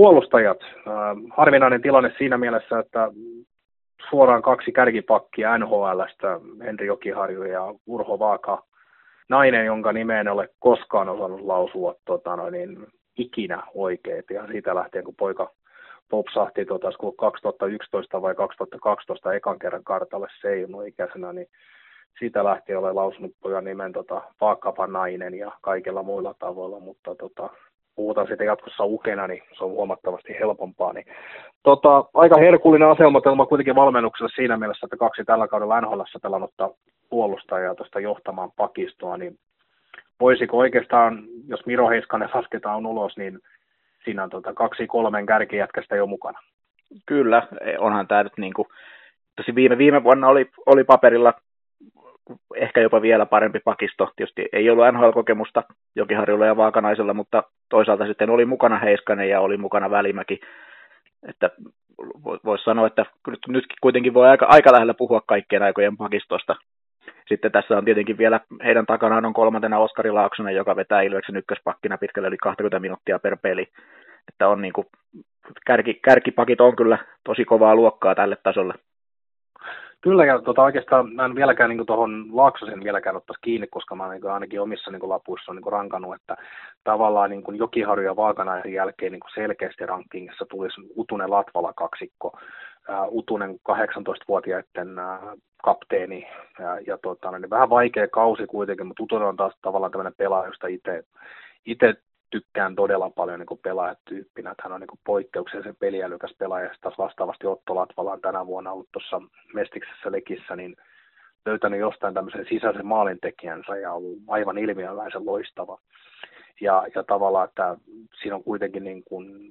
puolustajat. Harvinainen tilanne siinä mielessä, että suoraan kaksi kärkipakkia NHLstä, Henri Jokiharju ja Urho Vaaka, nainen, jonka nimeen en ole koskaan osannut lausua tota, no, niin, ikinä oikein. Ja siitä lähtien, kun poika popsahti tota, 2011 vai 2012 ekan kerran kartalle Seino ikäisenä, niin siitä lähtien olen lausunut pojan nimen tota, Vaakapa nainen ja kaikilla muilla tavoilla, mutta tota, puhutaan sitten jatkossa ukena, niin se on huomattavasti helpompaa. Niin, tota, aika herkullinen asetelma kuitenkin valmennuksella siinä mielessä, että kaksi tällä kaudella NHL pelannutta puolustajaa tuosta johtamaan pakistoa, niin voisiko oikeastaan, jos Miro Heiskanen lasketaan ulos, niin siinä on tota kaksi kolmen kärkijätkästä jo mukana. Kyllä, onhan tämä nyt niin kuin, tosi viime, viime vuonna oli, oli paperilla ehkä jopa vielä parempi pakisto. Tietysti ei ollut NHL-kokemusta Jokiharjulla ja Vaakanaisella, mutta toisaalta sitten oli mukana Heiskanen ja oli mukana Välimäki. Että voisi sanoa, että nyt, nyt kuitenkin voi aika, aika lähellä puhua kaikkien aikojen pakistosta. Sitten tässä on tietenkin vielä, heidän takanaan on kolmantena Oskari Laaksonen, joka vetää Ilveksen ykköspakkina pitkälle yli 20 minuuttia per peli. Että on niin kuin, kärki, kärkipakit on kyllä tosi kovaa luokkaa tälle tasolle. Kyllä, ja tota, oikeastaan mä en vieläkään niin tuohon Laaksosen vieläkään ottaisi kiinni, koska mä niin ainakin omissa niin lapuissa on niin rankannut, että tavallaan niin Jokiharju ja Vaakanaisen jälkeen niin selkeästi rankingissa tulisi Utunen Latvala kaksikko, uh, Utunen 18-vuotiaiden uh, kapteeni, ja, ja tota, niin vähän vaikea kausi kuitenkin, mutta Utunen on taas tavallaan tämmöinen pelaaja, josta itse tykkään todella paljon niin pelaajatyyppinä, että hän on niin poikkeuksellisen peliälykäs pelaaja, ja taas vastaavasti Otto Latvala on tänä vuonna ollut tuossa Mestiksessä Lekissä, niin löytänyt jostain tämmöisen sisäisen maalintekijänsä ja ollut aivan ilmiöväisen loistava. Ja, ja tavallaan, että siinä on kuitenkin niin kuin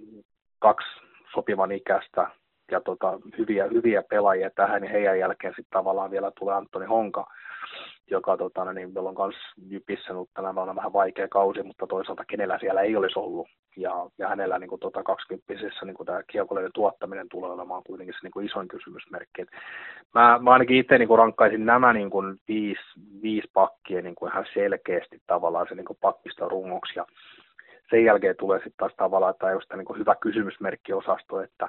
kaksi sopivan ikäistä ja tota, hyviä, hyviä pelaajia tähän, ja heidän jälkeen sitten tavallaan vielä tulee Antoni Honka, joka tota, no niin, on myös Jypissä ollut tänä vuonna vähän vaikea kausi, mutta toisaalta kenellä siellä ei olisi ollut. Ja, ja hänellä niin kuin, tota, 20 niin kuin, tämä kiekoleiden tuottaminen tulee olemaan kuitenkin se niin kuin, isoin kysymysmerkki. mä, mä ainakin itse niin kuin, rankkaisin nämä niin kuin, viisi, viisi pakkia niin kuin, ihan selkeästi tavallaan se niin kuin, pakkista rungoksi. Ja sen jälkeen tulee sitten taas tavallaan tämä just niin kuin, hyvä kysymysmerkki-osasto, että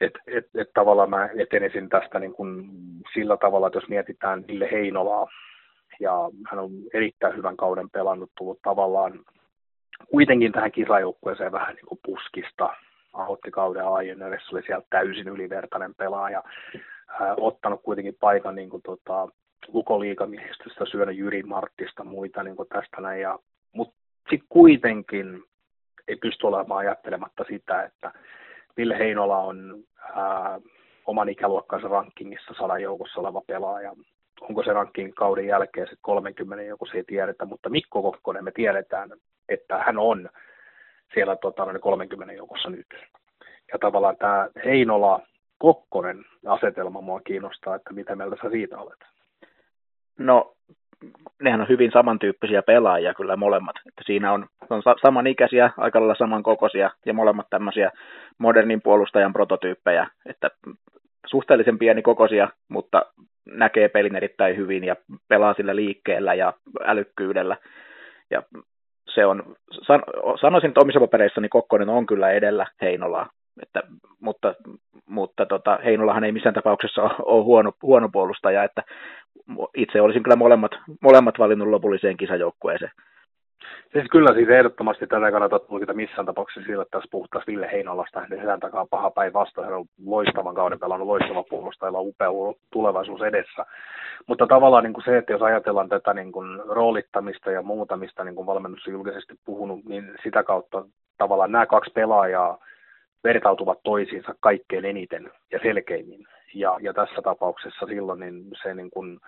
että et, et tavallaan mä etenisin tästä niin kuin sillä tavalla, että jos mietitään Ville Heinolaa, ja hän on erittäin hyvän kauden pelannut, tullut tavallaan kuitenkin tähän kisajoukkueeseen vähän niin kuin puskista, aloitti kauden aiemmin, oli siellä täysin ylivertainen pelaaja, ää, ottanut kuitenkin paikan niin kuin, tota, lukoliikamiehistöstä, syönyt Jyri Marttista muita niin kuin tästä näin, ja, mutta sitten kuitenkin ei pysty olemaan ajattelematta sitä, että Ville Heinola on ää, oman ikäluokkansa rankingissa sadan joukossa oleva pelaaja. Onko se ranking kauden jälkeen sitten 30, joku se ei tiedetä, mutta Mikko Kokkonen me tiedetään, että hän on siellä tota, 30 joukossa nyt. Ja tavallaan tämä Heinola Kokkonen asetelma mua kiinnostaa, että mitä mieltä sä siitä olet. No nehän on hyvin samantyyppisiä pelaajia kyllä molemmat. Että siinä on, on samanikäisiä, aika lailla samankokoisia ja molemmat tämmöisiä modernin puolustajan prototyyppejä. Että suhteellisen pieni kokoisia, mutta näkee pelin erittäin hyvin ja pelaa sillä liikkeellä ja älykkyydellä. Ja se on, san, sanoisin, että omissa papereissani Kokkonen on kyllä edellä Heinolaa, että, mutta, mutta tota, Heinolahan ei missään tapauksessa ole huono, huono puolustaja, että itse olisin kyllä molemmat, molemmat valinnut lopulliseen kisajoukkueeseen. Siis kyllä siis ehdottomasti tätä kannattaa tulkita missään tapauksessa sillä, että tässä puhuttaisiin Ville Heinolasta, niin sen takaa paha päin vasta, hän on loistavan kauden pelannut, loistava puolustajalla, upea tulevaisuus edessä. Mutta tavallaan niin kuin se, että jos ajatellaan tätä niin kuin roolittamista ja muuta, mistä niin kuin valmennus on julkisesti puhunut, niin sitä kautta tavallaan nämä kaksi pelaajaa vertautuvat toisiinsa kaikkein eniten ja selkeimmin ja, ja tässä tapauksessa silloin niin se niin kuin,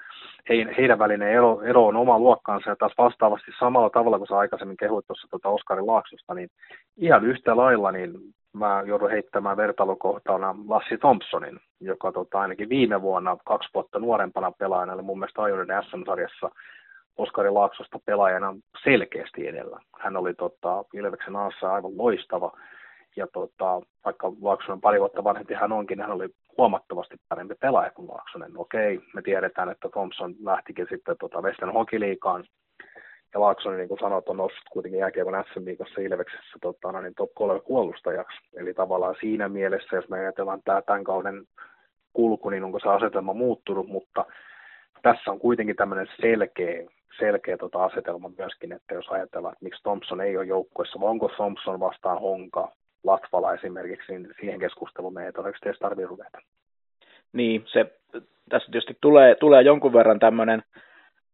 he, heidän välinen ero, ero, on oma luokkaansa ja taas vastaavasti samalla tavalla kuin sä aikaisemmin kehuit tuossa tuota Oskari Laaksosta, niin ihan yhtä lailla niin mä joudun heittämään vertailukohtana Lassi Thompsonin, joka tota, ainakin viime vuonna kaksi vuotta nuorempana pelaajana oli mun mielestä ajoinen SM-sarjassa Oskari Laaksosta pelaajana selkeästi edellä. Hän oli tota, Ilveksen aassa aivan loistava ja tota, vaikka Laaksonen pari vuotta vanhempi hän onkin, hän oli huomattavasti parempi pelaaja kuin Laaksonen. Okei, me tiedetään, että Thompson lähtikin sitten tota Western Leagueaan ja Laaksonen, niin kuin sanot, on noussut kuitenkin jääkiekon SM-liigassa Ilveksessä tota, no niin top 3 puolustajaksi. Eli tavallaan siinä mielessä, jos me ajatellaan tämä tämän kauden kulku, niin onko se asetelma muuttunut, mutta tässä on kuitenkin tämmöinen selkeä, selkeä tota asetelma myöskin, että jos ajatellaan, että miksi Thompson ei ole joukkueessa, vai onko Thompson vastaan Honka, Latvala esimerkiksi, niin siihen keskusteluun me ei todennäköisesti tarvitse ruveta. Niin, se tässä tietysti tulee, tulee jonkun verran tämmöinen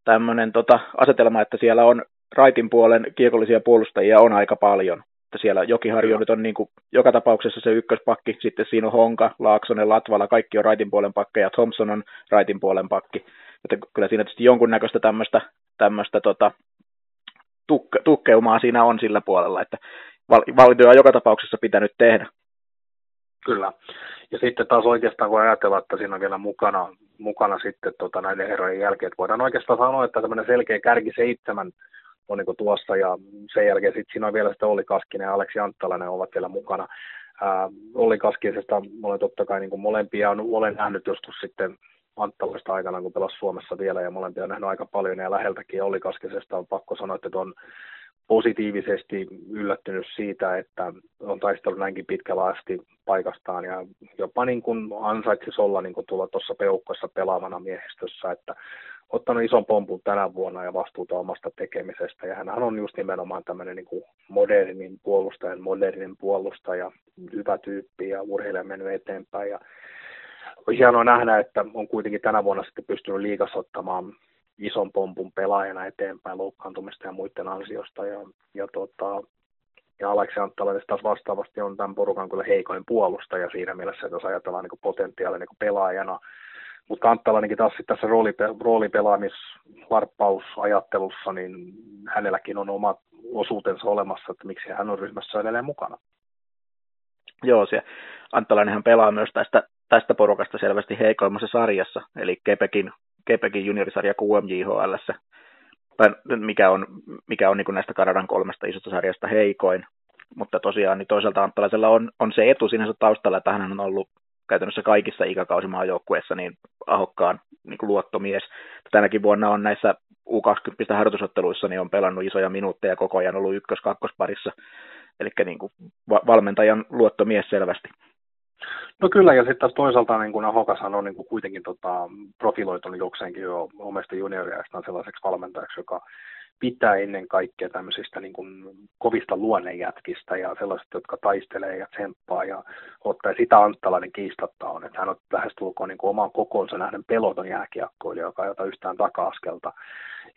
tämmöinen tota, asetelma, että siellä on raitin puolen kiekollisia puolustajia on aika paljon. Että siellä Jokiharju nyt on niin kuin, joka tapauksessa se ykköspakki, sitten siinä on Honka, Laaksonen, Latvala, kaikki on raitin puolen pakkeja, Thompson on raitin puolen pakki. Että kyllä siinä tietysti jonkunnäköistä tämmöistä, tämmöistä tota, tukke, tukkeumaa siinä on sillä puolella, että valintoja joka tapauksessa pitänyt tehdä. Kyllä. Ja sitten taas oikeastaan kun ajatellaan, että siinä on vielä mukana, mukana sitten tota, näiden herrojen jälkeen, että voidaan oikeastaan sanoa, että tämmöinen selkeä kärki seitsemän on niin tuossa ja sen jälkeen sitten siinä on vielä sitten Olli Kaskinen ja Aleksi Anttalainen ovat vielä mukana. Ää, Olli Kaskisesta olen totta kai niin molempia olen nähnyt joskus sitten Anttalaista aikana, kun pelasi Suomessa vielä ja molempia on nähnyt aika paljon ja läheltäkin Olli Kaskisesta on pakko sanoa, että on positiivisesti yllättynyt siitä, että on taistellut näinkin pitkällä asti paikastaan ja jopa niin kuin ansaitsisi olla niin kuin tulla tuossa peukkoissa pelaavana miehistössä, että ottanut ison pompun tänä vuonna ja vastuuta omasta tekemisestä. Ja hän on just nimenomaan tämmöinen niin kuin modernin puolustajan, modernin puolustaja, hyvä tyyppi ja urheilija mennyt eteenpäin. Ja on hienoa nähdä, että on kuitenkin tänä vuonna sitten pystynyt liikassa ottamaan ison pompun pelaajana eteenpäin loukkaantumista ja muiden ansiosta. Ja, ja, tota, ja Aleksi Anttalainen taas vastaavasti on tämän porukan kyllä heikoin puolustaja siinä mielessä, että jos ajatellaan niin potentiaalia niin pelaajana. Mutta Anttalainenkin taas tässä roolipe- roolipelaamisvarppausajattelussa, niin hänelläkin on oma osuutensa olemassa, että miksi hän on ryhmässä edelleen mukana. Joo, se Anttalainenhan pelaa myös tästä, tästä porukasta selvästi heikoimmassa sarjassa, eli Kepekin Kepekin juniorisarja QMJHL, mikä on, mikä on niin näistä Kanadan kolmesta isosta sarjasta heikoin. Mutta tosiaan niin toisaalta Anttalaisella on, on se etu sinänsä taustalla, että hän on ollut käytännössä kaikissa ikäkausimaajoukkueissa niin ahokkaan niin kuin luottomies. Tänäkin vuonna on näissä U20 harjoitusotteluissa niin on pelannut isoja minuutteja koko ajan ollut ykkös-kakkosparissa. Eli niin kuin valmentajan luottomies selvästi. No kyllä, ja sitten taas toisaalta niin kuin Ahokashan on niin kuin kuitenkin tota, profiloitunut jokseenkin jo omasta junioriaistaan sellaiseksi valmentajaksi, joka pitää ennen kaikkea tämmöisistä niin kuin kovista luonnejätkistä ja sellaisista, jotka taistelee ja tsemppaa ja ottaa. Ja sitä Anttalainen kiistatta on, että hän on lähestulkoon niin kuin oman kokonsa nähden peloton jääkiekkoilija, joka ei ota yhtään taka-askelta.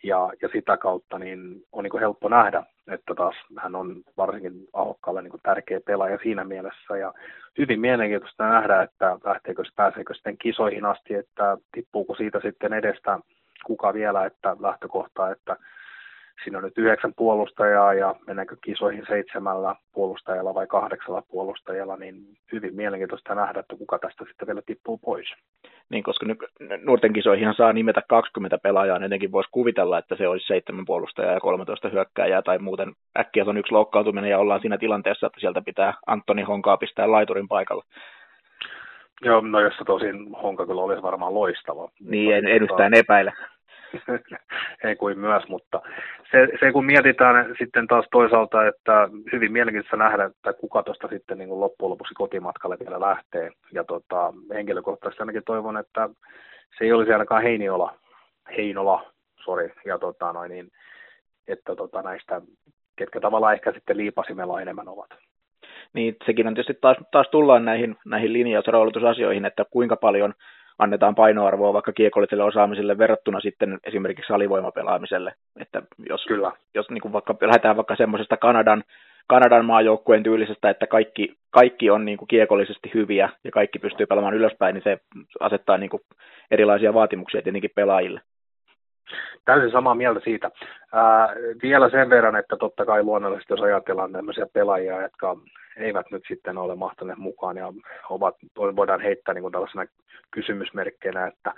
Ja, ja sitä kautta niin on niin kuin helppo nähdä, että taas hän on varsinkin Ahokkaalle niin kuin tärkeä pelaaja siinä mielessä. Ja hyvin mielenkiintoista nähdä, että lähteekö, pääseekö sitten kisoihin asti, että tippuuko siitä sitten edestä kuka vielä, että lähtökohta, että siinä on nyt yhdeksän puolustajaa ja mennäänkö kisoihin seitsemällä puolustajalla vai kahdeksalla puolustajalla, niin hyvin mielenkiintoista nähdä, että kuka tästä sitten vielä tippuu pois. Niin, koska nyt nuorten kisoihin saa nimetä 20 pelaajaa, niin jotenkin voisi kuvitella, että se olisi seitsemän puolustajaa ja 13 hyökkääjää, tai muuten äkkiä on yksi loukkautuminen ja ollaan siinä tilanteessa, että sieltä pitää Antoni Honkaa pistää laiturin paikalla. Joo, no jos tosin Honka kyllä olisi varmaan loistava. Niin, en, en yhtään epäile. ei kuin myös, mutta se, se kun mietitään sitten taas toisaalta, että hyvin mielenkiintoista nähdä, että kuka tuosta sitten niin kuin loppujen lopuksi kotimatkalle vielä lähtee. Ja tota, henkilökohtaisesti ainakin toivon, että se ei olisi ainakaan Heiniola, Heinola, sorry, ja tota, noin, niin, että tota, näistä, ketkä tavallaan ehkä sitten liipasimella enemmän ovat. Niin, sekin on tietysti taas, taas tullaan näihin, näihin linjaus- ja että kuinka paljon – annetaan painoarvoa vaikka kiekolliselle osaamiselle verrattuna sitten esimerkiksi alivoimapelaamiselle. Että jos, Kyllä. jos niin kuin vaikka lähdetään vaikka semmoisesta Kanadan, Kanadan maajoukkueen tyylisestä, että kaikki, kaikki on niin kuin kiekollisesti hyviä ja kaikki pystyy pelaamaan ylöspäin, niin se asettaa niin kuin erilaisia vaatimuksia tietenkin pelaajille. Täysin samaa mieltä siitä. Ää, vielä sen verran, että totta kai luonnollisesti, jos ajatellaan tämmöisiä pelaajia, jotka eivät nyt sitten ole mahtaneet mukaan ja ovat, voidaan heittää niin kuin tällaisena kysymysmerkkeinä, että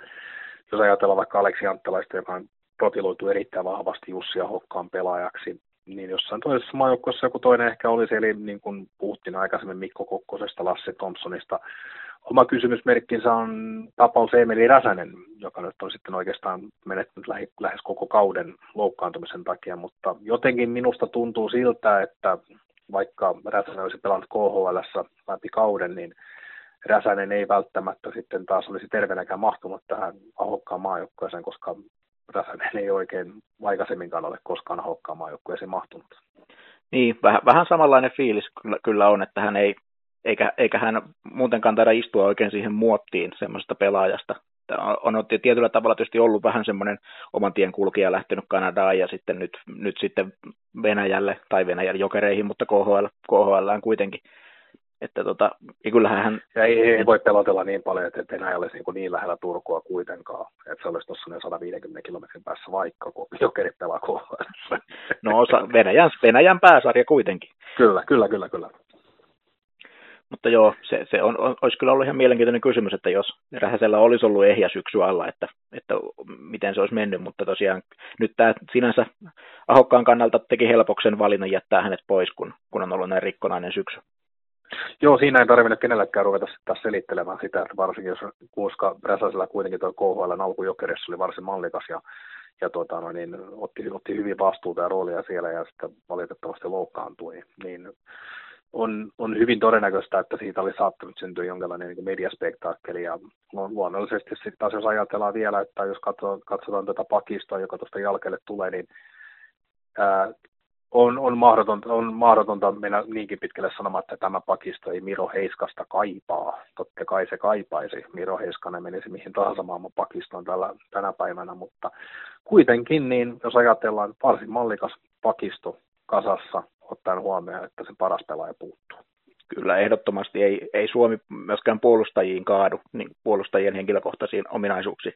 jos ajatellaan vaikka Aleksi Anttalaista, joka on profiloitu erittäin vahvasti Jussi ja Hokkaan pelaajaksi, niin jossain toisessa maajoukkueessa joku toinen ehkä olisi, eli niin kuin puhuttiin aikaisemmin Mikko Kokkosesta, Lasse Thompsonista, oma kysymysmerkkinsä on tapaus Emeli Räsänen, joka nyt on sitten oikeastaan menettänyt lähes koko kauden loukkaantumisen takia, mutta jotenkin minusta tuntuu siltä, että vaikka Räsänen olisi pelannut KHL läpi kauden, niin Räsänen ei välttämättä sitten taas olisi terveenäkään mahtunut tähän ahokkaan maajoukkueeseen, koska Räsänen ei oikein aikaisemminkaan ole koskaan ahokkaan maajoukkueeseen mahtunut. Niin, vähän, vähän samanlainen fiilis kyllä, kyllä on, että hän ei, eikä, eikä hän muutenkaan taida istua oikein siihen muottiin semmoisesta pelaajasta. On, on tietyllä tavalla tietysti ollut vähän semmoinen oman tien kulkija lähtenyt Kanadaan ja sitten nyt, nyt sitten Venäjälle tai Venäjälle jokereihin, mutta KHL, KHL kuitenkin että tota, ja kyllähän hän... Ja ei, ei, voi pelotella niin paljon, että Venäjä olisi niin, niin lähellä Turkua kuitenkaan, että se olisi tuossa 150 kilometrin päässä vaikka, kun jokerit pelaa KHL. No osa, Venäjän, Venäjän pääsarja kuitenkin. Kyllä, kyllä, kyllä, kyllä. Mutta joo, se, se on, olisi kyllä ollut ihan mielenkiintoinen kysymys, että jos Rähäsellä olisi ollut ehjä syksy alla, että, että miten se olisi mennyt, mutta tosiaan nyt tämä sinänsä Ahokkaan kannalta teki helpoksen valinnan jättää hänet pois, kun, kun on ollut näin rikkonainen syksy. Joo, siinä ei tarvinnut kenellekään ruveta taas selittelemään sitä, että varsinkin jos koska Räsäsellä kuitenkin tuo KHL alkujokerissa oli varsin mallikas ja, ja tuota, niin, otti, otti hyvin vastuuta ja roolia siellä ja sitten valitettavasti loukkaantui, niin on, on hyvin todennäköistä, että siitä oli saattanut syntyä jonkinlainen niin mediaspektaakkeli. Ja luonnollisesti sitten taas jos ajatellaan vielä, että jos katsotaan, katsotaan tätä pakistoa, joka tuosta jälkeen tulee, niin ää, on, on, mahdotonta, on mahdotonta mennä niinkin pitkälle sanomaan, että tämä pakisto ei Miro Heiskasta kaipaa. Totta kai se kaipaisi. Miro Heiskanen menisi mihin tahansa maailman pakistoon tällä, tänä päivänä, mutta kuitenkin, niin jos ajatellaan varsin mallikas pakisto kasassa, ottaen huomioon, että se paras pelaaja puuttuu. Kyllä, ehdottomasti ei, ei Suomi myöskään puolustajiin kaadu, niin puolustajien henkilökohtaisiin ominaisuuksiin.